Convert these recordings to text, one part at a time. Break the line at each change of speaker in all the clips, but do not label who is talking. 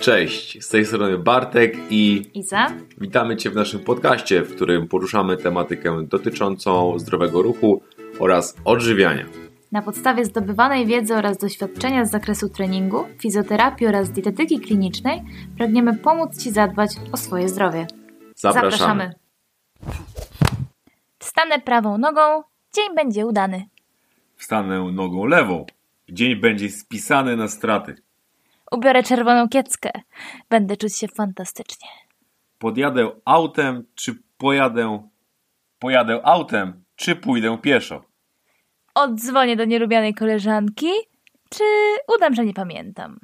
Cześć, z tej strony Bartek i
Iza.
witamy Cię w naszym podcaście, w którym poruszamy tematykę dotyczącą zdrowego ruchu oraz odżywiania.
Na podstawie zdobywanej wiedzy oraz doświadczenia z zakresu treningu, fizjoterapii oraz dietetyki klinicznej pragniemy pomóc Ci zadbać o swoje zdrowie.
Zapraszamy.
Wstanę prawą nogą, dzień będzie udany.
Wstanę nogą lewą. Dzień będzie spisany na straty.
Ubiorę czerwoną kieckę, będę czuć się fantastycznie.
Podjadę autem, czy pojadę... Pojadę autem, czy pójdę pieszo.
Oddzwonię do nielubianej koleżanki, czy udam, że nie pamiętam.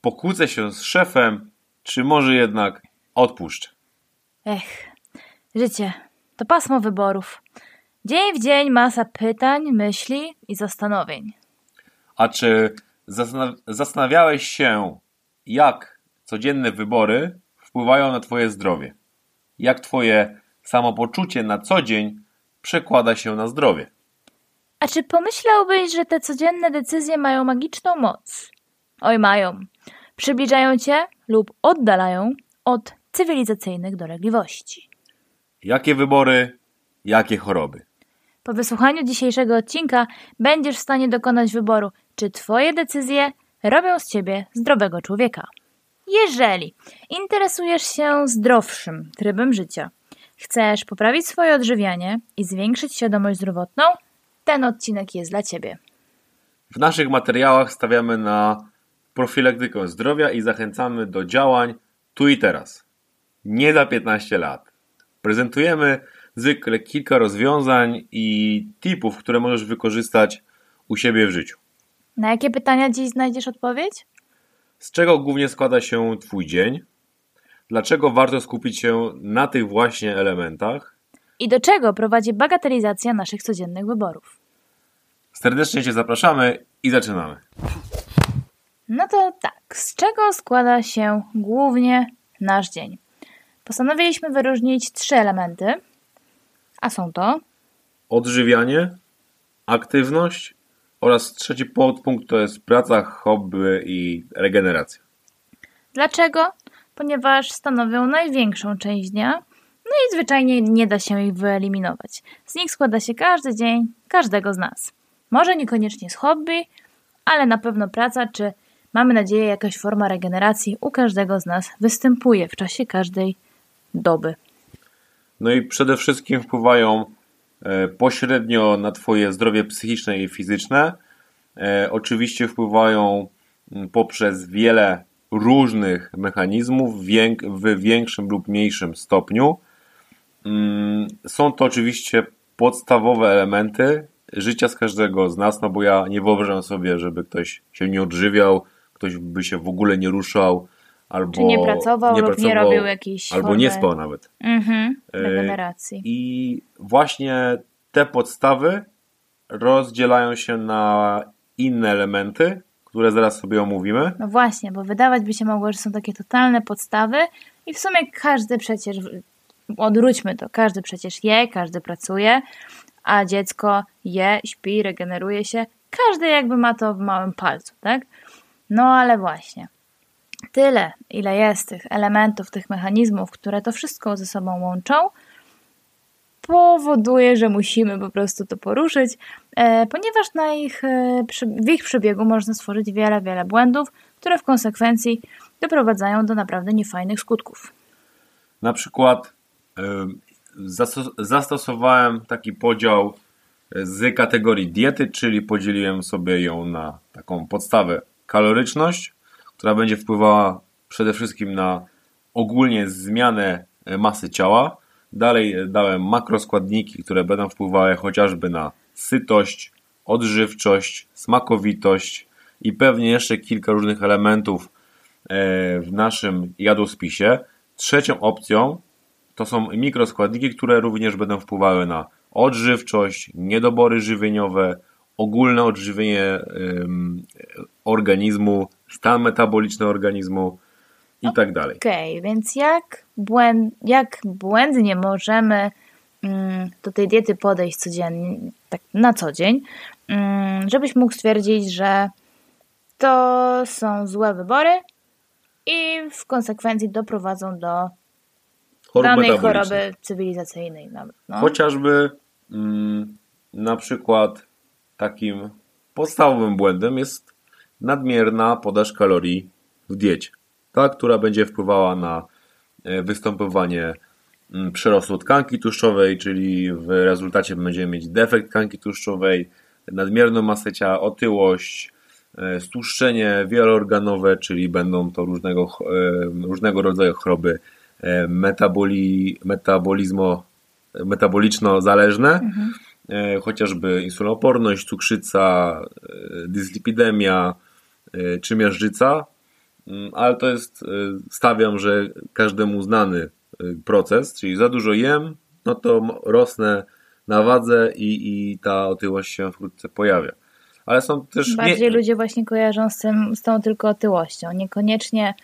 Pokłócę się z szefem, czy może jednak odpuszczę.
Ech, życie to pasmo wyborów. Dzień w dzień masa pytań, myśli i zastanowień.
A czy zastanawiałeś się, jak codzienne wybory wpływają na Twoje zdrowie? Jak Twoje samopoczucie na co dzień przekłada się na zdrowie?
A czy pomyślałbyś, że te codzienne decyzje mają magiczną moc? Oj, mają. Przybliżają cię lub oddalają od cywilizacyjnych dolegliwości.
Jakie wybory, jakie choroby?
Po wysłuchaniu dzisiejszego odcinka będziesz w stanie dokonać wyboru, czy Twoje decyzje robią z Ciebie zdrowego człowieka. Jeżeli interesujesz się zdrowszym trybem życia, chcesz poprawić swoje odżywianie i zwiększyć świadomość zdrowotną, ten odcinek jest dla Ciebie.
W naszych materiałach stawiamy na profilaktykę zdrowia i zachęcamy do działań tu i teraz. Nie za 15 lat. Prezentujemy zwykle kilka rozwiązań i tipów, które możesz wykorzystać u siebie w życiu.
Na jakie pytania dziś znajdziesz odpowiedź?
Z czego głównie składa się Twój dzień? Dlaczego warto skupić się na tych właśnie elementach?
I do czego prowadzi bagatelizacja naszych codziennych wyborów?
Serdecznie Cię zapraszamy i zaczynamy.
No to tak, z czego składa się głównie nasz dzień? Postanowiliśmy wyróżnić trzy elementy, a są to
Odżywianie, aktywność oraz trzeci podpunkt to jest praca, hobby i regeneracja.
dlaczego? Ponieważ stanowią największą część dnia, no i zwyczajnie nie da się ich wyeliminować. Z nich składa się każdy dzień każdego z nas. Może niekoniecznie z hobby, ale na pewno praca, czy mamy nadzieję jakaś forma regeneracji u każdego z nas występuje w czasie każdej doby.
No i przede wszystkim wpływają e, pośrednio na Twoje zdrowie psychiczne i fizyczne. E, Oczywiście wpływają mm, poprzez wiele różnych mechanizmów w większym lub mniejszym stopniu. Mm, Są to oczywiście podstawowe elementy życia z każdego z nas, no bo ja nie wyobrażam sobie, żeby ktoś się nie odżywiał, ktoś by się w ogóle nie ruszał, albo
Czy nie pracował lub nie
pracował,
robił jakiejś
albo
formy...
nie spał nawet.
Mhm,
E,
regeneracji.
I właśnie te podstawy rozdzielają się na inne elementy, które zaraz sobie omówimy.
No właśnie, bo wydawać by się mogło, że są takie totalne podstawy i w sumie każdy przecież, odwróćmy to, każdy przecież je, każdy pracuje, a dziecko je, śpi, regeneruje się. Każdy jakby ma to w małym palcu, tak? No ale właśnie. Tyle, ile jest tych elementów, tych mechanizmów, które to wszystko ze sobą łączą, powoduje, że musimy po prostu to poruszyć, e, ponieważ na ich, e, w ich przebiegu można stworzyć wiele, wiele błędów, które w konsekwencji doprowadzają do naprawdę niefajnych skutków.
Na przykład zasto- zastosowałem taki podział z kategorii diety, czyli podzieliłem sobie ją na taką podstawę kaloryczność, która będzie wpływała przede wszystkim na ogólnie zmianę e, masy ciała. Dalej e, dałem makroskładniki, które będą wpływały chociażby na sytość, odżywczość, smakowitość i pewnie jeszcze kilka różnych elementów e, w naszym jadłospisie. Trzecią opcją to są mikroskładniki, które również będą wpływały na odżywczość, niedobory żywieniowe, ogólne odżywienie organizmu, stan metaboliczny organizmu i tak dalej.
Okej, więc jak, błęd, jak błędnie możemy mm, do tej diety podejść codziennie, tak na co dzień, mm, żebyś mógł stwierdzić, że to są złe wybory i w konsekwencji doprowadzą do
Chorób
danej choroby cywilizacyjnej nawet. No.
Chociażby mm, na przykład takim podstawowym błędem jest nadmierna podaż kalorii w diecie, ta, która będzie wpływała na e, występowanie mm, przyrostu tkanki tłuszczowej, czyli w rezultacie będziemy mieć defekt tkanki tłuszczowej, nadmierną masę ciała, otyłość, e, stłuszczenie wieloorganowe, czyli będą to różnego, e, różnego rodzaju choroby metaboli, metabolizmo, metaboliczno-zależne, e, chociażby insulinoporność, cukrzyca, dyslipidemia czy miażdżyca, Mm, ale to jest, e, stawiam, że każdemu znany e, proces, czyli za dużo jem, no to rosnę na wadze i, i ta otyłość się wkrótce pojawia. Ale są też...
Bardziej ludzie właśnie kojarzą z, tym, z tą tylko otyłością. Niekoniecznie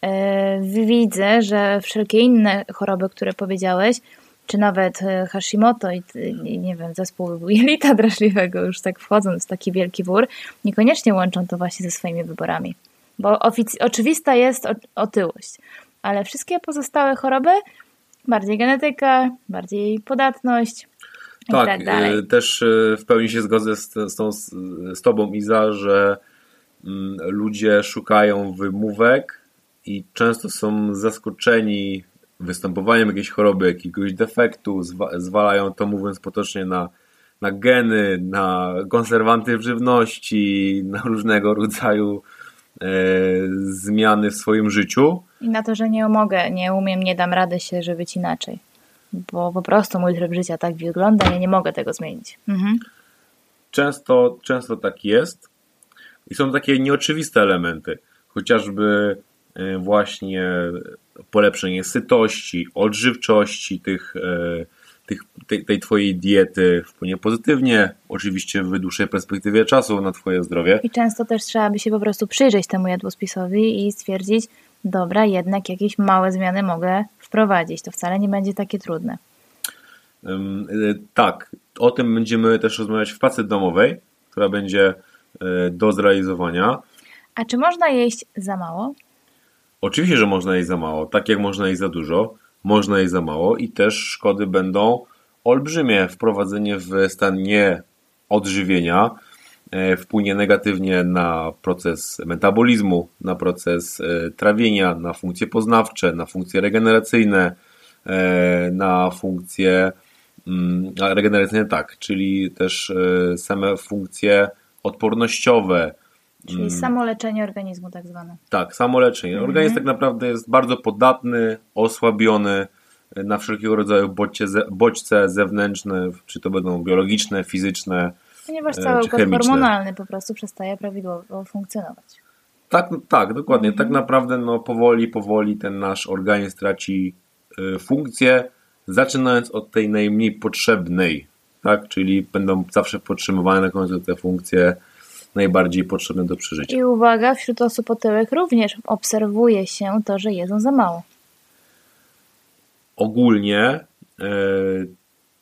e, widzę, że wszelkie inne choroby, które powiedziałeś, czy nawet e, Hashimoto i, i nie wiem, zespół jelita drażliwego, już tak wchodząc w taki wielki wór, niekoniecznie łączą to właśnie ze swoimi wyborami. Bo oczywista jest otyłość, ale wszystkie pozostałe choroby, bardziej genetyka, bardziej podatność
Tak,
tak
e, też e, w pełni się zgodzę z, z, tą, z, z Tobą, Iza, że mm, ludzie szukają wymówek i często są zaskoczeni występowaniem jakiejś choroby, jakiegoś defektu, zwa, zwalają to, mówiąc potocznie, na, na geny, na konserwanty w żywności, na różnego rodzaju e, zmiany w swoim życiu.
I na to, że nie mogę, nie umiem, nie dam rady się żywić inaczej. Bo po prostu mój tryb życia tak wygląda, ja nie mogę tego zmienić. Mhm.
Często, często tak jest. I są takie nieoczywiste elementy, chociażby e, właśnie polepszenie sytości, odżywczości tych, e, tych, tej, tej Twojej diety wpłynie pozytywnie, oczywiście w dłuższej perspektywie czasu na Twoje zdrowie.
I często też trzeba by się po prostu przyjrzeć temu jadłospisowi i stwierdzić, dobra, jednak jakieś małe zmiany mogę wprowadzić. To wcale nie będzie takie trudne.
Y, Tak, o tym będziemy też rozmawiać w pracy domowej, która będzie y, do zrealizowania.
A czy można jeść za mało?
Oczywiście, że można jeść za mało, tak jak można jeść za dużo, można jeść za mało i też szkody będą olbrzymie. Wprowadzenie w stan nieodżywienia e, wpłynie negatywnie na proces metabolizmu, na proces e, trawienia, na funkcje poznawcze, na funkcje regeneracyjne, e, na funkcje mm, regeneracyjne tak, czyli też same funkcje odpornościowe,
Czyli samoleczenie organizmu tak zwane.
tak, samoleczenie. Organizm tak naprawdę jest bardzo podatny, osłabiony na wszelkiego rodzaju bodźce, bodźce zewnętrzne, czy to będą biologiczne, fizyczne.
Ponieważ
E,
cały układ hormonalny po prostu przestaje prawidłowo funkcjonować.
Tak, tak, dokładnie. Tak naprawdę no, powoli, powoli ten nasz organizm traci y, funkcję, zaczynając od tej najmniej potrzebnej, tak? Czyli będą zawsze podtrzymywane na końcu te funkcje najbardziej potrzebne do przeżycia.
I uwaga, wśród osób otyłych również obserwuje się to, że jedzą za mało.
ogólnie e,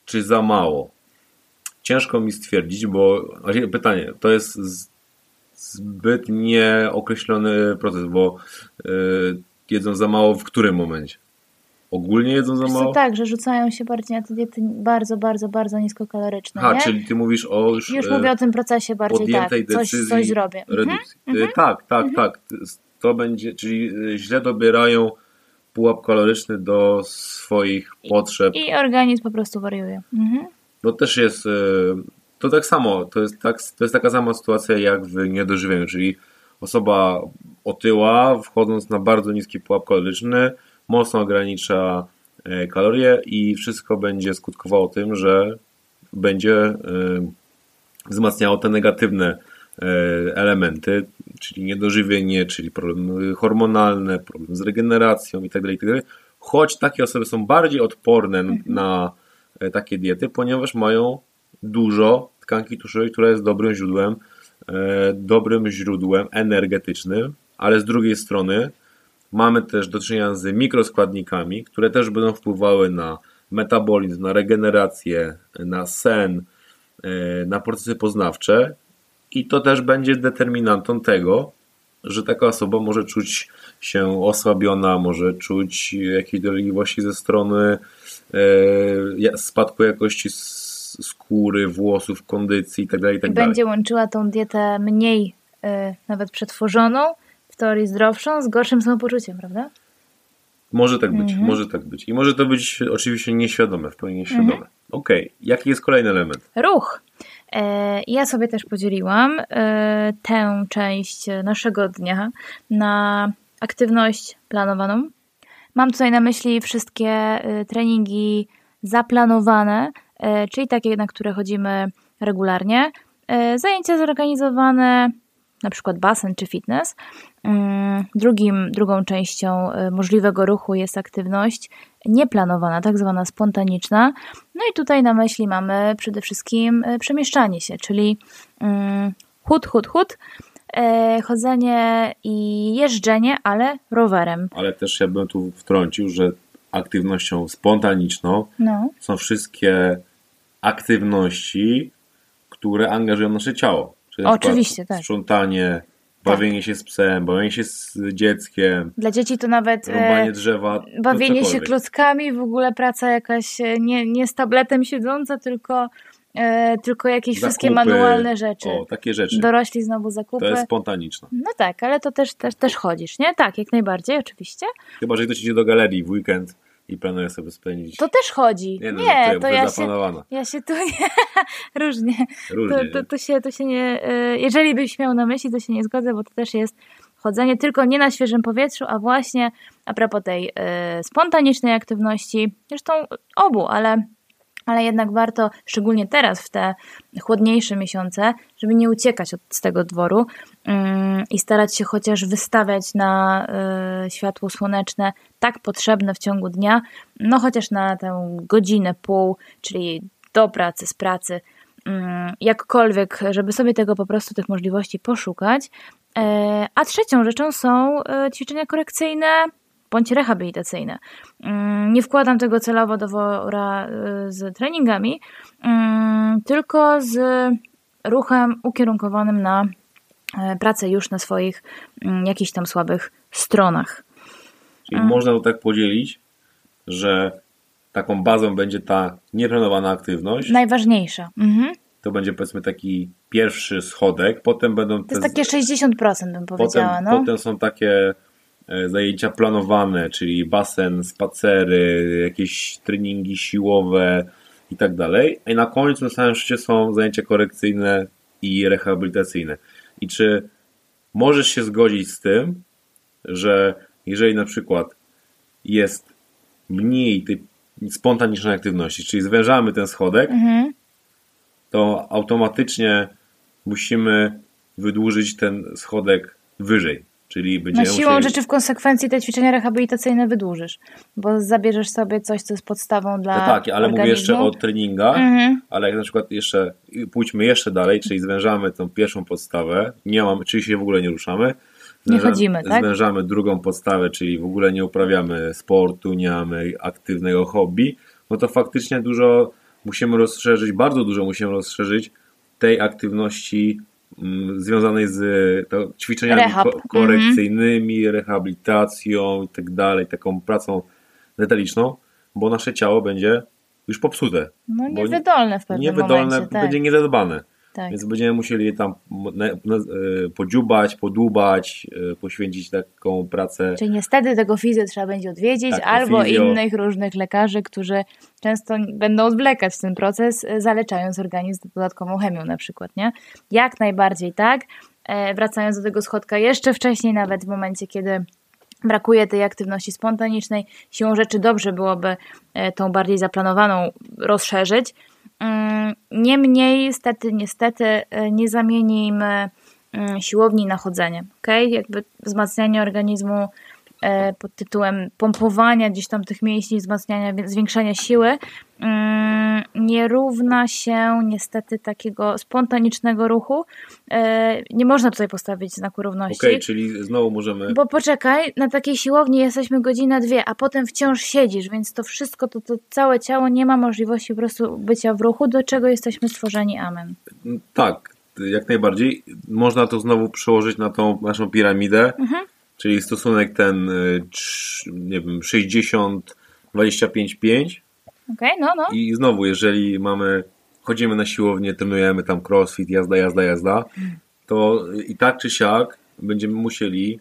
czy za mało? Ciężko mi stwierdzić, bo pytanie, to jest zbyt nieokreślony proces, bo e, jedzą za mało w którym momencie? Ogólnie jedzą za mało?
tak, że rzucają się bardziej na te diety bardzo, bardzo, bardzo niskokaloryczne,
Aha,
nie?
czyli ty mówisz o już,
Już
e,
mówię o tym procesie bardziej tak, coś, coś zrobię. Mhm.
redukcji. E, Tak, tak, tak. To będzie, czyli e, źle dobierają pułap kaloryczny do swoich potrzeb.
I organizm po prostu wariuje. Mhm.
To też jest, to tak samo, to jest, tak, to jest taka sama sytuacja jak w niedożywieniu, czyli osoba otyła, wchodząc na bardzo niski pułap kaloryczny, mocno ogranicza e, kalorie i wszystko będzie skutkowało tym, że będzie e, wzmacniało te negatywne e, elementy, czyli niedożywienie, czyli problemy hormonalne, problem z regeneracją itd. itd. Choć takie osoby są bardziej odporne na takie diety, ponieważ mają dużo tkanki tłuszczowej, która jest dobrym źródłem, dobrym źródłem energetycznym, ale z drugiej strony mamy też do czynienia z mikroskładnikami, które też będą wpływały na metabolizm, na regenerację, na sen, e, na procesy poznawcze i to też będzie determinantą tego, że taka osoba może czuć się osłabiona, może czuć jakieś dolegliwości ze strony e, spadku jakości skóry, włosów, kondycji itd. itd.
I będzie łączyła tą dietę mniej y, nawet przetworzoną, w teorii zdrowszą, z gorszym samopoczuciem, prawda?
Może tak być, mhm. może tak być. I może to być oczywiście nieświadome, w pełni nieświadome. Mhm. Okej, okay. jaki jest kolejny element?
Ruch. E, ja sobie też podzieliłam e, tę część naszego dnia na aktywność planowaną. Mam tutaj na myśli wszystkie e, treningi zaplanowane, czyli takie, na które chodzimy regularnie. Zajęcia zorganizowane, na przykład basen czy fitness. Mm, drugim, drugą częścią możliwego ruchu jest aktywność nieplanowana, tak zwana spontaniczna. No i tutaj na myśli mamy przede wszystkim e, przemieszczanie się, czyli mm, chód, chód, chód, e, chodzenie i jeżdżenie, ale rowerem.
Ale też ja bym tu wtrącił, że aktywnością spontaniczną no. są wszystkie aktywności, które angażują nasze ciało.
Czyli Oczywiście, tak.
Sprzątanie, Bawienie tak. się z psem, bawienie się z dzieckiem.
Dla dzieci to nawet.
Rąbanie drzewa.
Bawienie się klockami, w ogóle praca jakaś e, nie, nie z tabletem siedząca, tylko, e, tylko jakieś zakupy, wszystkie manualne rzeczy.
O, takie rzeczy.
Dorośli znowu zakupy.
To jest spontaniczne.
No tak, ale to też, też, też chodzisz, nie? Tak, jak najbardziej, oczywiście.
Chyba, że ktoś idzie do galerii w weekend i planuje sobie spędzić.
To też chodzi. Nie, no, nie to ja się, ja się tu nie, różnie. różnie to, to, to, się, to się nie, e, jeżeli byś miał na myśli, to się nie zgodzę, bo to też jest chodzenie tylko nie na świeżym powietrzu, a właśnie a propos tej y, spontanicznej aktywności, zresztą obu, ale ale jednak warto, szczególnie teraz, w te chłodniejsze miesiące, żeby nie uciekać od, z tego dworu yy, i starać się chociaż wystawiać na yy, światło słoneczne tak potrzebne w ciągu dnia, no chociaż na tę godzinę, pół, czyli do pracy, z pracy, yy, jakkolwiek, żeby sobie tego po prostu, tych możliwości poszukać. Yy, a trzecią rzeczą są yy, ćwiczenia korekcyjne, bądź rehabilitacyjne. Mm, nie wkładam tego celowo do wora y, z treningami, mm, tylko z ruchem ukierunkowanym na e, pracę już na swoich mm, jakichś tam słabych stronach.
Czyli można to tak podzielić, że taką bazą będzie ta nieplanowana aktywność.
Najważniejsza. Mhm.
To będzie powiedzmy taki pierwszy schodek, potem będą.
To jest takie 60% bym powiedziała.
Potem,
no.
potem są takie zajęcia planowane, czyli basen, spacery, jakieś treningi siłowe i tak dalej. I na końcu, na samym szczycie są zajęcia korekcyjne i rehabilitacyjne. I czy możesz się zgodzić z tym, że jeżeli na przykład jest mniej tej spontanicznej aktywności, czyli zwężamy ten schodek, mhm. to automatycznie musimy wydłużyć ten schodek wyżej. Czyli będziemy
Na siłą musieli... rzeczy w konsekwencji te ćwiczenia rehabilitacyjne wydłużysz, bo zabierzesz sobie coś, co jest podstawą dla. No
tak, ale
organizmu.
mówię jeszcze o treningach, mhm. ale jak na przykład jeszcze pójdźmy jeszcze dalej, czyli zwężamy tą pierwszą podstawę, nie mamy, czyli się w ogóle nie ruszamy.
nie chodzimy, tak?
Zwężamy drugą podstawę, czyli w ogóle nie uprawiamy sportu, nie mamy aktywnego hobby, no to faktycznie dużo musimy rozszerzyć, bardzo dużo musimy rozszerzyć tej aktywności związanej z to, ćwiczeniami Rehab. ko korekcyjnymi, mm -hmm. rehabilitacją i tak dalej, taką pracą detaliczną, bo nasze ciało będzie już popsute.
No niewydolne w pewnym
niewydolne,
momencie. Tak.
Będzie niezadbane. Tak. Więc będziemy musieli je tam e, podziubać, podłubać, e, poświęcić taką pracę.
Czyli niestety tego fizjo trzeba będzie odwiedzić, tak, albo fizjo. innych różnych lekarzy, którzy często będą odwlekać ten proces, e, zaleczając organizm dodatkową chemią na przykład, nie? Jak najbardziej tak. Wracając do tego schodka jeszcze wcześniej, nawet w momencie, kiedy brakuje tej aktywności spontanicznej, siłą rzeczy dobrze byłoby tą bardziej zaplanowaną rozszerzyć, niemniej, niestety, niestety nie zamienimy mm, siłowni na chodzenie. Okay? Jakby wzmacnianie organizmu pod tytułem pompowania gdzieś tam tych mięśni, wzmacniania, zwiększania siły, mm, nie równa się niestety takiego spontanicznego ruchu. E, nie można tutaj postawić znaku równości.
Okej, okay, czyli znowu możemy...
Bo poczekaj, na takiej siłowni jesteśmy godzinę, dwie, a potem wciąż siedzisz, więc to wszystko, to, to całe ciało nie ma możliwości po prostu bycia w ruchu, do czego jesteśmy stworzeni. Amen.
Tak, jak najbardziej. Można to znowu przełożyć na tą naszą piramidę, czyli stosunek ten, y, nie wiem, 60, 25, 5.
Okej, no, no.
I znowu, jeżeli mamy, chodzimy na siłownię, trenujemy tam crossfit, jazda, jazda, jazda, to i tak czy siak będziemy musieli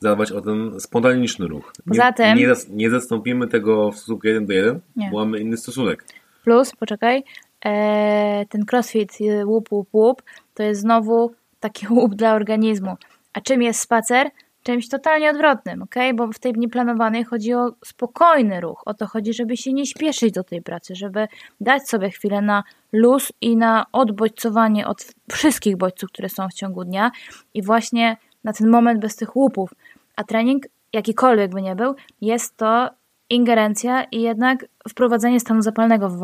zadbać o ten spontaniczny ruch. Nie,
Poza tym-
nie, nie zastąpimy tego w stosunku 1 do 1,
Nie.
bo mamy inny stosunek.
Plus, poczekaj, e, ten crossfit e, łup, łup, łup, to jest znowu taki łup dla organizmu. A czym jest spacer? Czymś totalnie odwrotnym, ok? Bo w tej nieplanowanej chodzi o spokojny ruch. O to chodzi, żeby się nie śpieszyć do tej pracy, żeby dać sobie chwilę na luz i na odbodźcowanie od wszystkich bodźców, które są w ciągu dnia i właśnie na ten moment bez tych łupów. A trening, jakikolwiek by nie był, jest to ingerencja i jednak wprowadzenie stanu zapalnego w,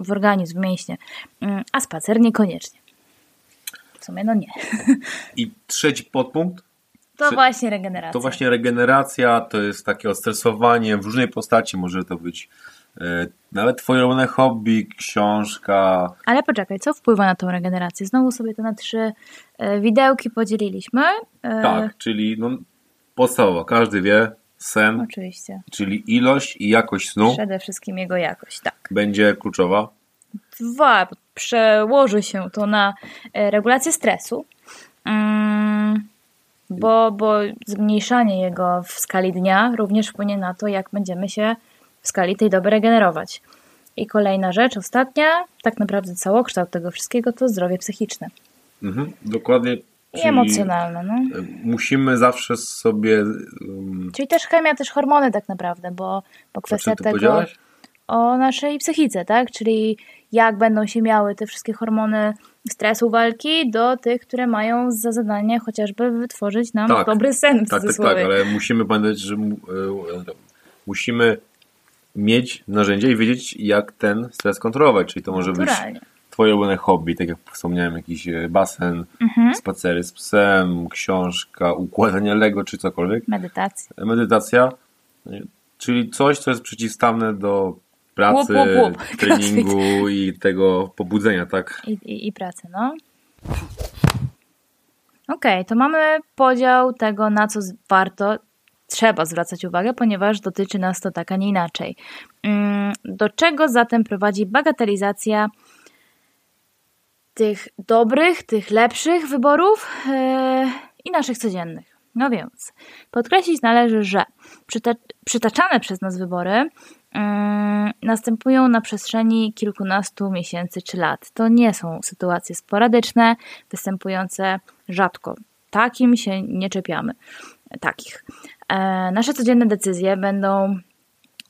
w, organizm, w mięśnie. Mm, A spacer niekoniecznie. W sumie no nie.
I trzeci podpunkt
To właśnie regeneracja.
to właśnie regeneracja, to jest takie odstresowanie w różnej postaci. Może to być e, nawet twoje ulubione hobby, książka.
Ale poczekaj, co wpływa na tą regenerację? Znowu sobie to na trzy e, widełki podzieliliśmy. E,
Tak, czyli no, podstawowa, każdy wie, sen,
Oczywiście.
czyli ilość i jakość snu
Przede wszystkim jego jakość, tak.
będzie kluczowa.
Dwa, przełoży się to na e, regulację stresu, mm, bo, bo zmniejszanie jego w skali dnia również wpłynie na to, jak będziemy się w skali tej doby regenerować. I kolejna rzecz, ostatnia, tak naprawdę całokształt tego wszystkiego to zdrowie psychiczne
Mhm, dokładnie.
i emocjonalne. No.
Musimy zawsze sobie. Um,
Czyli też chemia, też hormony tak naprawdę, bo, bo kwestia tego o naszej psychice, tak? Czyli jak będą się miały te wszystkie hormony stresu, walki do tych, które mają za zadanie chociażby wytworzyć nam
Tak.
dobry sen w
Tak, tak, tak, ale musimy pamiętać, że e, musimy mieć narzędzia i wiedzieć, jak ten stres kontrolować. Czyli to może być
Naturalnie.
Twoje ulubione hobby, tak jak wspomniałem, jakiś e, basen,
Mhm.
spacery z psem, książka, układanie Lego czy cokolwiek.
Medytacja.
Medytacja, czyli coś, co jest przeciwstawne do pracy,
Łup, łup, łup.
treningu i tego pobudzenia, tak?
I, i, i pracy, no. Okej, to mamy podział tego, na co warto, trzeba zwracać uwagę, ponieważ dotyczy nas to tak, a nie inaczej. Mm, Do czego zatem prowadzi bagatelizacja tych dobrych, tych lepszych wyborów yy, i naszych codziennych? No więc, podkreślić należy, że przyta- przytaczane przez nas wybory mm, następują na przestrzeni kilkunastu miesięcy czy lat. To nie są sytuacje sporadyczne, występujące rzadko. Takim się nie czepiamy. Takich. E, nasze codzienne decyzje będą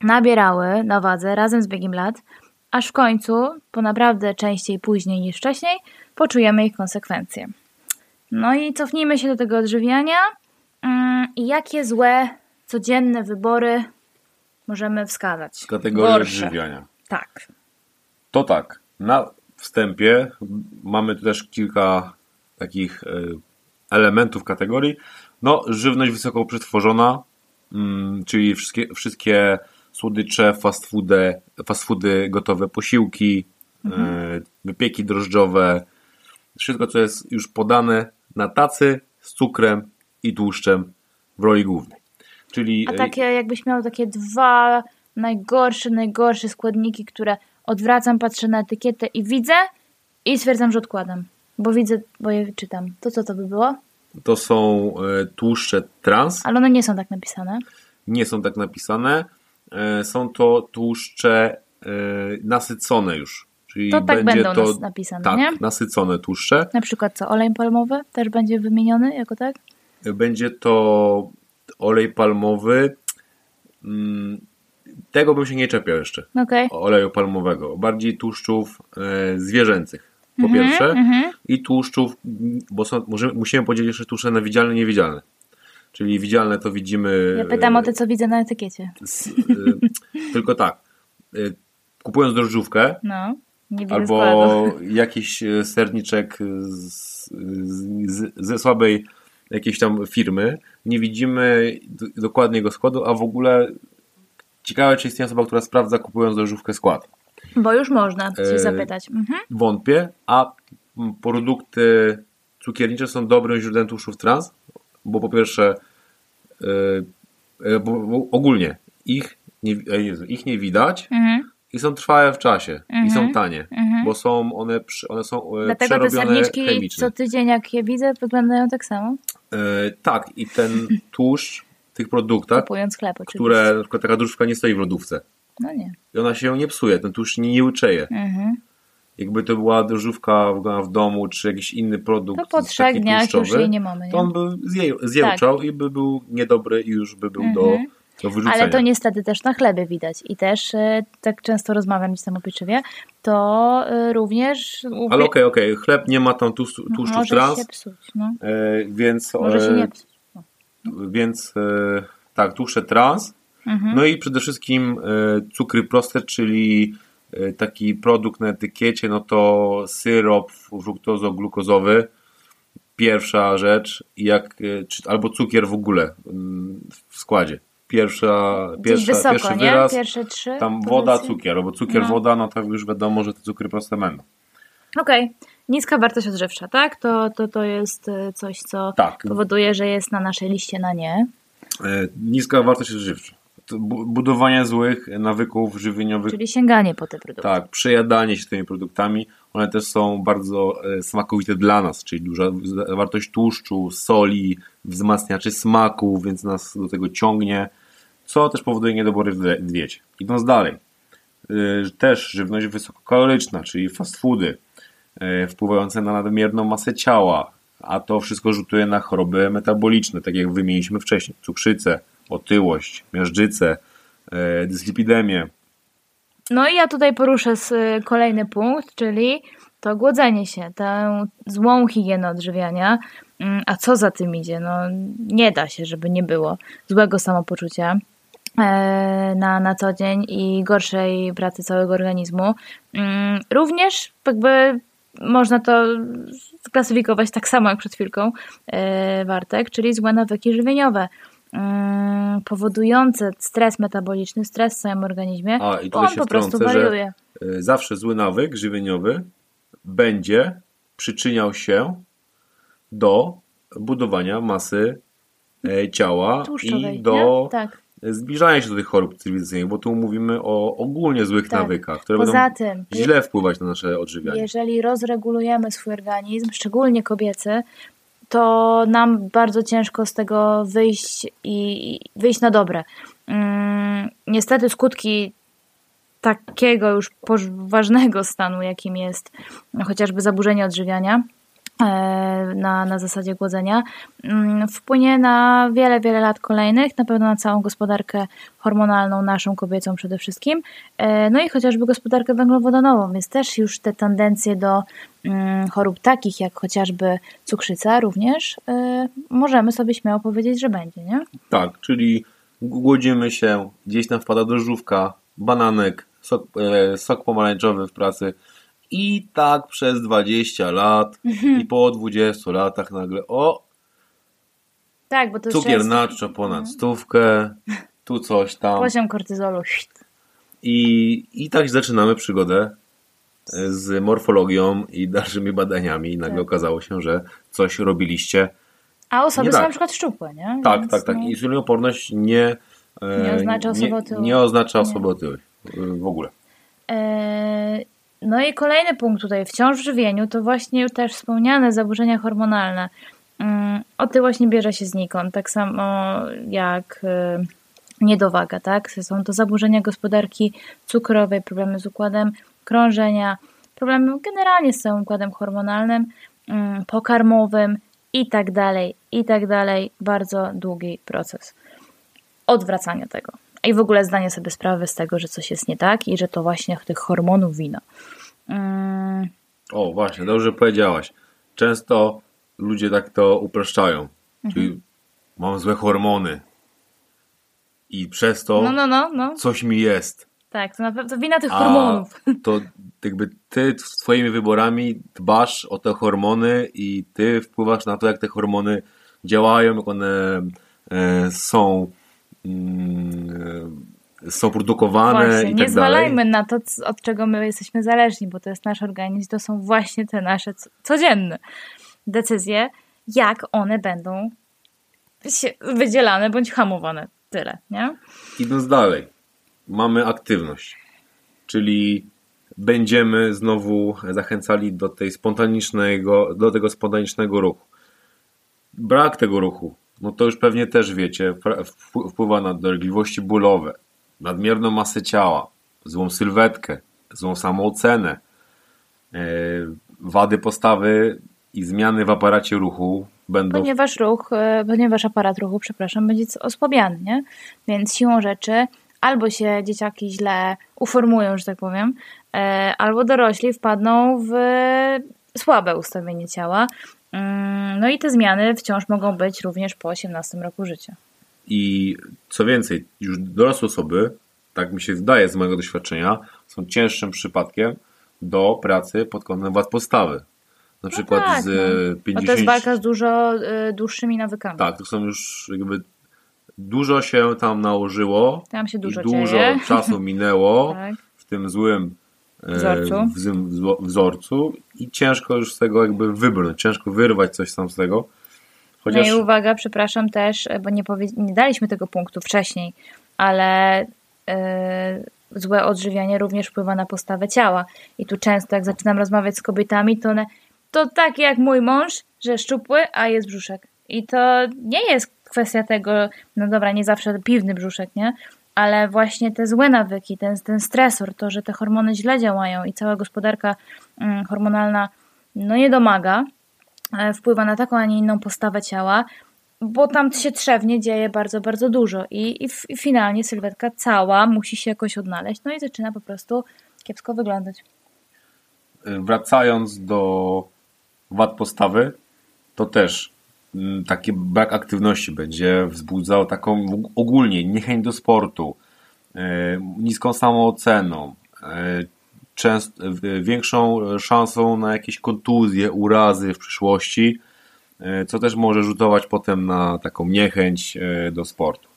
nabierały na wadze razem z biegiem lat, aż w końcu, po naprawdę częściej później niż wcześniej, poczujemy ich konsekwencje. No i cofnijmy się do tego odżywiania. Mm, I jakie złe, codzienne wybory możemy wskazać?
Z kategorii
Gorsze.
odżywiania.
Tak.
To tak, na wstępie mamy tu też kilka takich e, elementów kategorii. No, żywność wysoko przetworzona, mm, czyli wszystkie, wszystkie słodycze, fast foody, fast foody, gotowe posiłki, e, wypieki drożdżowe, wszystko co jest już podane na tacy z cukrem i tłuszczem w roli głównej. Czyli
A
e,
takie, jakbyś miał takie dwa najgorsze, najgorsze składniki, które odwracam, patrzę na etykietę i widzę i stwierdzam, że odkładam. Bo widzę, bo je czytam. To co to by było?
to są e, tłuszcze trans,
Ale one nie są tak napisane.
nie są tak napisane. E, Są to tłuszcze nasycone już. Czyli
To tak
będzie
będą
to
napisane,
tak,
nie?
nasycone tłuszcze.
Na przykład co, olej palmowy też będzie wymieniony jako tak?
Będzie to olej palmowy. Mm, Tego bym się nie czepiał jeszcze.
Okej.
Oleju palmowego. Bardziej tłuszczów e, zwierzęcych. Po
Mhm,
pierwsze.
mhm.
I tłuszczów, bo są, możemy, musimy podzielić jeszcze tłuszcze na widzialne i niewidzialne. Czyli widzialne to widzimy.
Ja pytam
e,
o te, co widzę na etykiecie.
z, y, tylko tak, y, kupując drożdżówkę
No,
albo jakiś serniczek z, z, ze słabej jakiejś tam firmy, nie widzimy dokładnie jego składu, a w ogóle ciekawe, czy istnieje osoba, która sprawdza kupując drożdżówkę skład.
Bo już można się
E,
zapytać. Mhm.
Wątpię, a produkty cukiernicze są dobrym źródłem tłuszczów trans, bo po pierwsze, e, e, bo, ogólnie ich nie, ich nie widać
Mhm.
i są trwałe w czasie i
Mhm.
są tanie,
Mhm.
Bo są one, one są e,
Dlatego te
przerobione
serniczki
chemicznie.
co tydzień, jak je widzę, wyglądają tak samo.
E, tak, i ten tłuszcz w tych produktach,
Kupując chleb oczywiście.
które na przykład taka drożdżówka nie stoi w lodówce
No nie.
i ona się nie psuje, ten tłuszcz nie, nie łyczeje.
Mhm.
Jakby to była drożdżówka w- domu, czy jakiś inny produkt
To po trzech dniach już jej nie mamy. Nie?
to on by zje, zjełczał i by był niedobry i już by był
Mhm.
do wyrzucenia.
Ale to niestety też na chlebie widać. I też, e, tak często rozmawiam gdzieś tam o pieczywie, to e, również...
Ale okej, okej, chleb nie ma tam tłuszczu, tłuszczów
Może
trans,
się psuć, no.
e, więc,
Może się nie psuć. No.
więc tak, tłuszcze trans,
Mhm.
no i przede wszystkim cukry proste, czyli taki produkt na etykiecie, no to syrop fruktozo-glukozowy, pierwsza rzecz, jak, czy, albo cukier w ogóle mm, w składzie. Pierwsza, pierwsza,
wysoko,
pierwszy
nie?
wyraz,
Pierwsze trzy.
tam woda, cukier, albo cukier,
No.
woda, no to już wiadomo, że te cukry proste będą.
Okej. Niska wartość odżywcza, tak? To, to, to jest e, coś, co
Tak,
powoduje, że jest na naszej liście na nie.
E, Niska wartość odżywcza. Budowanie złych nawyków żywieniowych,
Czyli sięganie po te produkty.
tak, przejadanie się tymi produktami, one też są bardzo e, smakowite dla nas, czyli duża zawartość tłuszczu, soli, wzmacniaczy smaku, więc nas do tego ciągnie, co też powoduje niedobory w diecie. Idąc dalej, y, też żywność wysokokaloryczna, czyli fast foody, e, wpływające na nadmierną masę ciała, a to wszystko rzutuje na choroby metaboliczne, tak jak wymieniliśmy wcześniej, cukrzycę, otyłość, miażdżycę, e, dyslipidemię.
No i ja tutaj poruszę kolejny punkt, czyli to głodzenie się, tę złą higienę odżywiania. Mm, A co za tym idzie? No, nie da się, żeby nie było złego samopoczucia na, na co dzień i gorszej pracy całego organizmu. Mm, Również jakby można to sklasyfikować tak samo jak przed chwilką e, Wartek, czyli złe nawyki żywieniowe. mm, Powodujące stres metaboliczny, stres w całym organizmie,
A, i
on
się
po prostu
wtrącę,
wariuje.
e, zawsze zły nawyk żywieniowy będzie przyczyniał się do budowania masy e, ciała
Tłuszczowej,
i do
nie? Tak.
Zbliżania się do tych chorób cywilizacyjnych, bo tu mówimy o ogólnie złych
Tak.
nawykach, które
Poza
będą
tym,
źle wpływać na nasze odżywianie.
jeżeli rozregulujemy swój organizm, szczególnie kobiecy, to nam bardzo ciężko z tego wyjść i wyjść na dobre. Mm, niestety skutki takiego już poważnego stanu, jakim jest chociażby zaburzenie odżywiania na, na zasadzie głodzenia, mm, wpłynie na wiele, wiele lat kolejnych, na pewno na całą gospodarkę hormonalną, naszą kobiecą przede wszystkim, e, no i chociażby gospodarkę węglowodanową, więc też już te tendencje do mm, chorób takich jak chociażby cukrzyca również e, możemy sobie śmiało powiedzieć, że będzie, nie?
Tak, czyli głodzimy się, gdzieś tam wpada drożdżówka, bananek, sok, e, sok pomarańczowy w pracy i tak przez 20 lat i po 20 latach nagle o,
Tak, bo to
cukier
jest
naczczo ponad stówkę, tu coś tam
poziom kortyzolu.
i, i tak zaczynamy przygodę e, z morfologią i dalszymi badaniami i nagle
Tak.
okazało się, że coś robiliście.
A osoby
Nie
są
tak.
na przykład szczupłe, nie?
Tak,
Więc,
tak, tak.
no,
Insulinooporność nie, e,
Nie oznacza osoby
nie,
otyłej.
nie oznacza
Nie.
osoby otyłej e, w ogóle.
e, no i kolejny punkt tutaj, wciąż w żywieniu, to właśnie też wspomniane zaburzenia hormonalne. Mm, Otyłość nie bierze się znikąd, tak samo jak e, niedowaga, tak? Są to zaburzenia gospodarki cukrowej, problemy z układem krążenia, problemy generalnie z całym układem hormonalnym, mm, pokarmowym i tak dalej, i tak dalej. Bardzo długi proces odwracania tego. I w ogóle zdanie sobie sprawy z tego, że coś jest nie tak i że to właśnie tych hormonów wina. Mm,
O, właśnie, dobrze powiedziałaś. Często ludzie tak to upraszczają. Czyli
Mhm.
mam złe hormony i przez to
No, no, no, no.
coś mi jest.
Tak, to na to wina tych
A
hormonów.
to jakby ty swoimi wyborami dbasz o te hormony i ty wpływasz na to, jak te hormony działają, jak one e, są mm, są produkowane
Właśnie,
i
nie
tak
zwalajmy
dalej.
na to, od czego my jesteśmy zależni, bo to jest nasz organizm, to są właśnie te nasze codzienne decyzje, jak one będą wydzielane bądź hamowane. Tyle, nie?
Idąc dalej, mamy aktywność, czyli będziemy znowu zachęcali do tej spontanicznego, do tego spontanicznego ruchu. Brak tego ruchu, no to już pewnie też wiecie, wpływa na dolegliwości bólowe, nadmierną masę ciała, złą sylwetkę, złą samoocenę, e, wady postawy i zmiany w aparacie ruchu będą
Ponieważ ruch, e, ponieważ aparat ruchu, przepraszam, będzie osłabiany, nie? Więc siłą rzeczy albo się dzieciaki źle uformują, że tak powiem, e, albo dorośli wpadną w słabe ustawienie ciała. Mm, No i te zmiany wciąż mogą być również po 18 roku życia.
I co więcej, już dorosłe osoby, tak mi się zdaje z mojego doświadczenia, są cięższym przypadkiem do pracy pod kątem wad postawy. Na przykład
tak,
z
no.
e,
Bo
50...
to jest walka z dużo e, dłuższymi nawykami.
Tak, to są już jakby dużo się tam nałożyło
Tam się dużo
i dużo
dzieje.
czasu minęło
Tak.
w tym złym e,
Wzorcu.
w złym wzo- wzorcu i ciężko już z tego jakby wybrnąć, ciężko wyrwać coś tam z tego. Chociaż
No i uwaga, przepraszam też, bo nie, nie daliśmy tego punktu wcześniej, ale e, złe odżywianie również wpływa na postawę ciała. I tu często, jak zaczynam rozmawiać z kobietami, to one, to tak jak mój mąż, że szczupły, a jest brzuszek. I to nie jest kwestia tego, no dobra, nie zawsze piwny brzuszek, nie? Ale właśnie te złe nawyki, ten, ten stresor, to, że te hormony źle działają i cała gospodarka mm, hormonalna no nie domaga, e, wpływa na taką, a nie inną postawę ciała, bo tam się trzewnie dzieje bardzo, bardzo dużo i, i, i finalnie sylwetka cała musi się jakoś odnaleźć, no i zaczyna po prostu kiepsko wyglądać.
wracając do wad postawy, to też mm, taki brak aktywności będzie wzbudzał taką ogólnie niechęć do sportu, e, niską samooceną, e, częst, większą szansą na jakieś kontuzje, urazy w przyszłości, e, co też może rzutować potem na taką niechęć e, do sportu.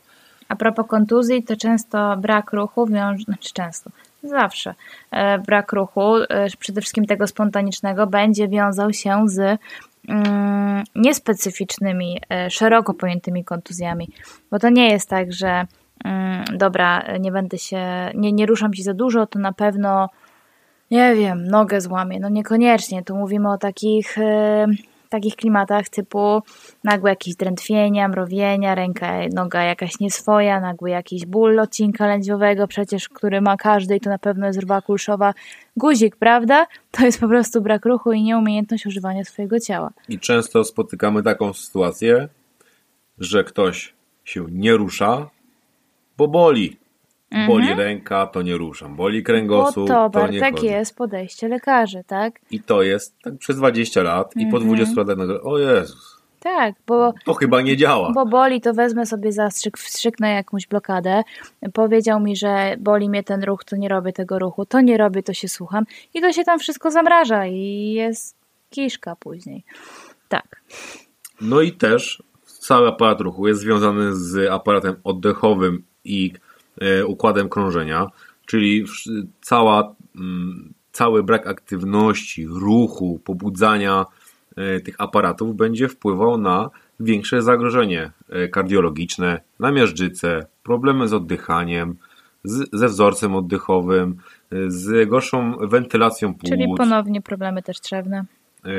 A propos kontuzji, to często brak ruchu wiąże, znaczy często, zawsze e, brak ruchu, przede wszystkim tego spontanicznego, będzie wiązał się z mm, niespecyficznymi, szeroko pojętymi kontuzjami. Bo to nie jest tak, że mm, dobra, nie będę się, nie, nie ruszam się za dużo, to na pewno nie wiem, nogę złamię. No niekoniecznie. Tu mówimy o takich, e, takich klimatach typu nagłe jakieś drętwienia, mrowienia, ręka, noga jakaś nieswoja, nagły jakiś ból odcinka lędźwiowego, przecież który ma każdy i to na pewno jest rwa kulszowa. Guzik, prawda? To jest po prostu brak ruchu i nieumiejętność używania swojego ciała.
I często spotykamy taką sytuację, że ktoś się nie rusza, bo boli. Boli ręka, to nie ruszam. Boli
Bo
kręgosłup,
to,
to nie chodzę.
jest podejście lekarzy, tak?
I to jest tak przez 20 lat i po 20 latach nagle, o Jezus,
Tak, bo
to chyba nie działa.
Bo boli, to wezmę sobie zastrzyk, wstrzyknę jakąś blokadę. Powiedział mi, że boli mnie ten ruch, to nie robię tego ruchu, to nie robię, to się słucham. I to się tam wszystko zamraża i jest kiszka później. Tak.
No i też cały aparat ruchu jest związany z aparatem oddechowym i układem krążenia, czyli cała, mm, cały brak aktywności, ruchu, pobudzania e, tych aparatów będzie wpływał na większe zagrożenie e, kardiologiczne, na miażdżycę, problemy z oddychaniem, z, ze wzorcem oddechowym, e, z gorszą wentylacją płuc.
Czyli ponownie problemy też trzewne.
e,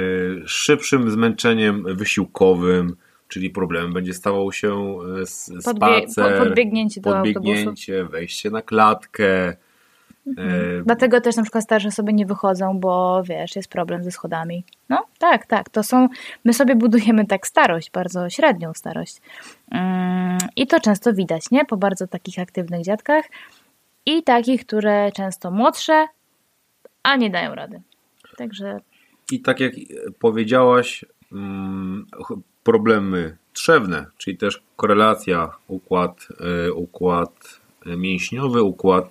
szybszym zmęczeniem wysiłkowym, czyli problemem będzie stawał się e, spacer,
po- podbiegnięcie do
podbiegnięcie, wejście na klatkę. E,
Dlatego też na przykład starsze osoby nie wychodzą, bo wiesz, jest problem ze schodami. No tak, tak. To są. My sobie budujemy tak starość, bardzo średnią starość. Mm, I to często widać, nie? Po bardzo takich aktywnych dziadkach i takich, które często młodsze, a nie dają rady. Także
I tak jak powiedziałaś, mm, problemy trzewne, czyli też korelacja układ, e, układ mięśniowy, układ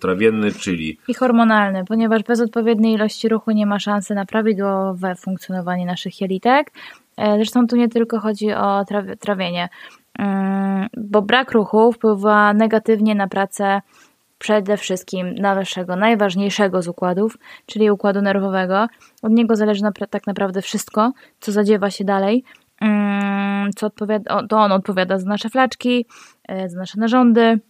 trawienny, czyli
i hormonalny, ponieważ bez odpowiedniej ilości ruchu nie ma szansy na prawidłowe funkcjonowanie naszych jelitek. E, Zresztą tu nie tylko chodzi o traw- trawienie. Mm, bo brak ruchu wpływa negatywnie na pracę przede wszystkim na naszego najważniejszego z układów, czyli układu nerwowego. Od niego zależy tak naprawdę wszystko, co zadziewa się dalej. Mm, co odpowiada, to on odpowiada za nasze flaczki, e, za nasze narządy,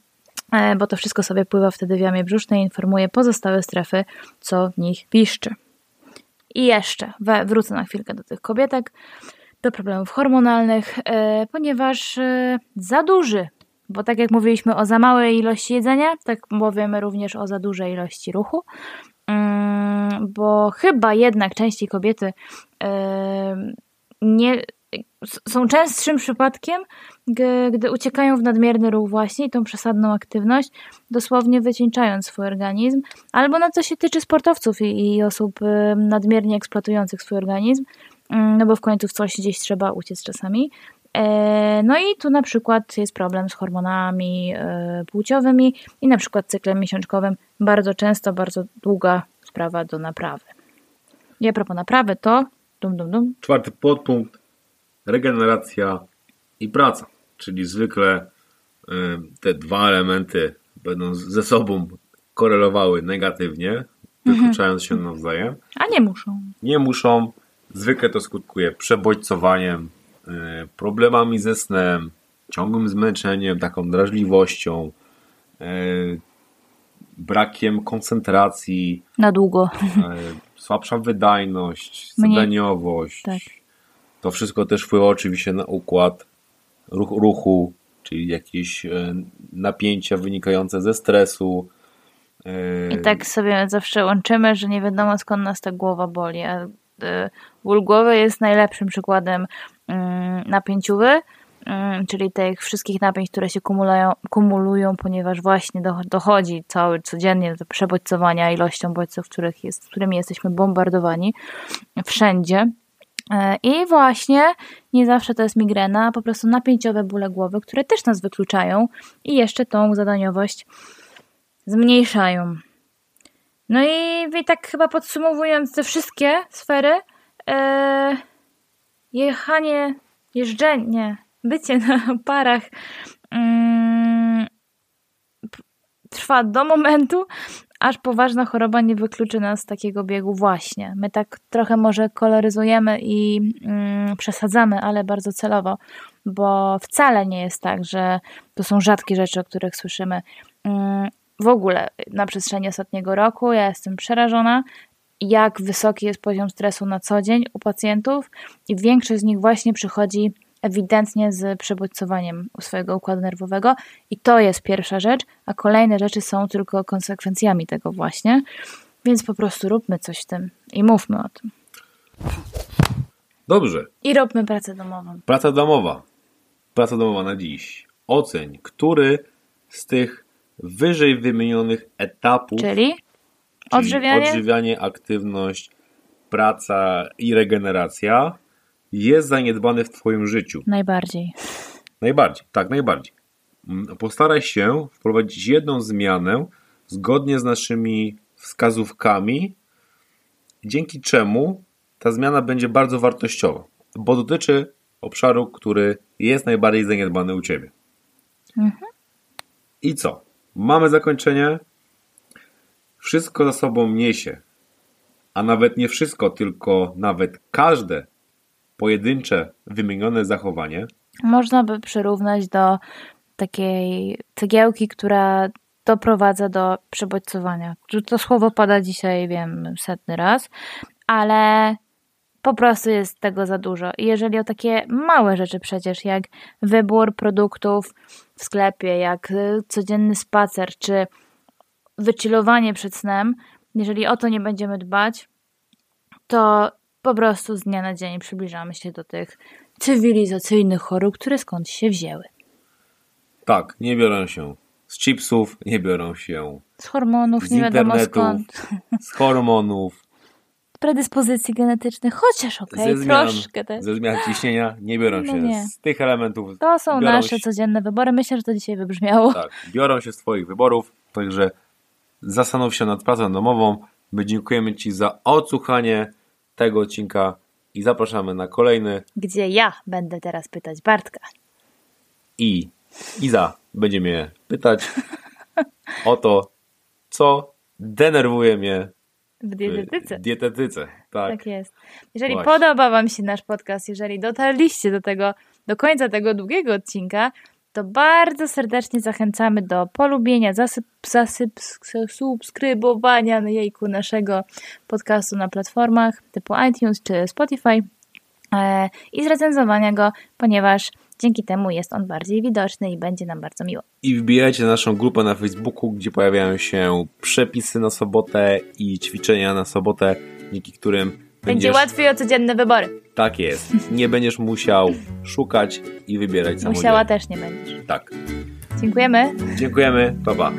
e, bo to wszystko sobie pływa wtedy w jamie brzusznej i informuje pozostałe strefy, co w nich piszczy. I jeszcze wrócę na chwilkę do tych kobietek, do problemów hormonalnych, e, ponieważ za duży bo tak jak mówiliśmy o za małej ilości jedzenia, tak powiemy również o za dużej ilości ruchu. Mm, bo chyba jednak częściej kobiety nie, są częstszym przypadkiem, gdy uciekają w nadmierny ruch właśnie i tą przesadną aktywność, dosłownie wycieńczając swój organizm, albo na co się tyczy sportowców i, i osób nadmiernie eksploatujących swój organizm, no bo w końcu w coś gdzieś trzeba uciec czasami. E, no i tu na przykład jest problem z hormonami e, płciowymi i na przykład cyklem miesiączkowym. Bardzo często, bardzo długa sprawa do naprawy. I a propos naprawy to dum dum dum.
Czwarty podpunkt regeneracja i praca, czyli zwykle e, te dwa elementy będą ze sobą korelowały negatywnie, wykluczając się nawzajem.
A nie muszą.
Nie muszą. Zwykle to skutkuje przebodźcowaniem, E, problemami ze snem, ciągłym zmęczeniem, taką drażliwością, e, brakiem koncentracji.
Na długo.
Słabsza wydajność, zadaniowość. Tak. To wszystko też wpływa oczywiście na układ ruch, ruchu, czyli jakieś napięcia wynikające ze stresu.
I tak sobie zawsze łączymy, że nie wiadomo skąd nas ta głowa boli. A ból głowy jest najlepszym przykładem Mm, napięciówy, mm, czyli tych wszystkich napięć, które się kumulują, kumulują ponieważ właśnie dochodzi cały codziennie do przebodźcowania ilością bodźców, których jest, którymi jesteśmy bombardowani wszędzie. E, I właśnie nie zawsze to jest migrena, po prostu napięciowe bóle głowy, które też nas wykluczają i jeszcze tą zadaniowość zmniejszają. No i, tak chyba podsumowując te wszystkie sfery, yy, jechanie, jeżdżenie, bycie na parach mm, trwa do momentu, aż poważna choroba nie wykluczy nas z takiego biegu właśnie. My tak trochę może koloryzujemy i mm, przesadzamy, ale bardzo celowo, bo wcale nie jest tak, że to są rzadkie rzeczy, o których słyszymy. Mm, w ogóle na przestrzeni ostatniego roku ja jestem przerażona jak wysoki jest poziom stresu na co dzień u pacjentów i większość z nich właśnie przychodzi ewidentnie z przebodźcowaniem u swojego układu nerwowego i to jest pierwsza rzecz, a kolejne rzeczy są tylko konsekwencjami tego właśnie, więc po prostu róbmy coś w tym i mówmy o tym.
Dobrze.
I róbmy pracę domową.
Praca domowa. Praca domowa na dziś. Oceń, który z tych wyżej wymienionych etapów
Czyli? Odżywianie?
odżywianie, aktywność, praca i regeneracja jest zaniedbany w Twoim życiu.
Najbardziej.
Najbardziej, tak, najbardziej. Mm, postaraj się wprowadzić jedną zmianę zgodnie z naszymi wskazówkami, dzięki czemu ta zmiana będzie bardzo wartościowa, bo dotyczy obszaru, który jest najbardziej zaniedbany u Ciebie. Mhm. I co? Mamy zakończenie wszystko za sobą niesie, a nawet nie wszystko, tylko nawet każde pojedyncze wymienione zachowanie.
Można by przyrównać do takiej cegiełki, która doprowadza do przebodźcowania. To słowo pada dzisiaj, wiem, setny raz, ale po prostu jest tego za dużo. I jeżeli o takie małe rzeczy przecież, jak wybór produktów w sklepie, jak codzienny spacer, czy wychillowanie przed snem, jeżeli o to nie będziemy dbać, to po prostu z dnia na dzień przybliżamy się do tych cywilizacyjnych chorób, które skąd się wzięły.
Tak, nie biorą się z chipsów, nie biorą się
z hormonów, z nie wiadomo skąd.
Z hormonów.
Predyspozycji genetycznych, chociaż okej, okay, troszkę
też. Ze zmian ciśnienia nie biorą no się nie. z tych elementów.
To są nasze się... codzienne wybory. Myślę, że to dzisiaj wybrzmiało.
Tak, biorą się z Twoich wyborów, także zastanów się nad pracą domową. My dziękujemy Ci za odsłuchanie tego odcinka i zapraszamy na kolejny.
Gdzie ja będę teraz pytać Bartka.
I Iza będzie mnie pytać o to, co denerwuje mnie
W dietetyce.
w dietetyce. Tak.
Tak jest. Jeżeli
Właśnie.
podoba Wam się nasz podcast, jeżeli dotarliście do tego, do końca tego długiego odcinka, to bardzo serdecznie zachęcamy do polubienia, zasyp, zasyp, subskrybowania na jejku naszego podcastu na platformach typu iTunes czy Spotify e, i zrecenzowania go, ponieważ dzięki temu jest on bardziej widoczny i będzie nam bardzo miło.
I wbijajcie na naszą grupę na Facebooku, gdzie pojawiają się przepisy na sobotę i ćwiczenia na sobotę, dzięki którym
Będzie
będziesz...
łatwiej o codzienne wybory.
Tak jest. Nie będziesz musiał szukać i wybierać samodzielnie.
Musiała też nie będziesz.
Tak.
Dziękujemy.
Dziękujemy. Pa, pa.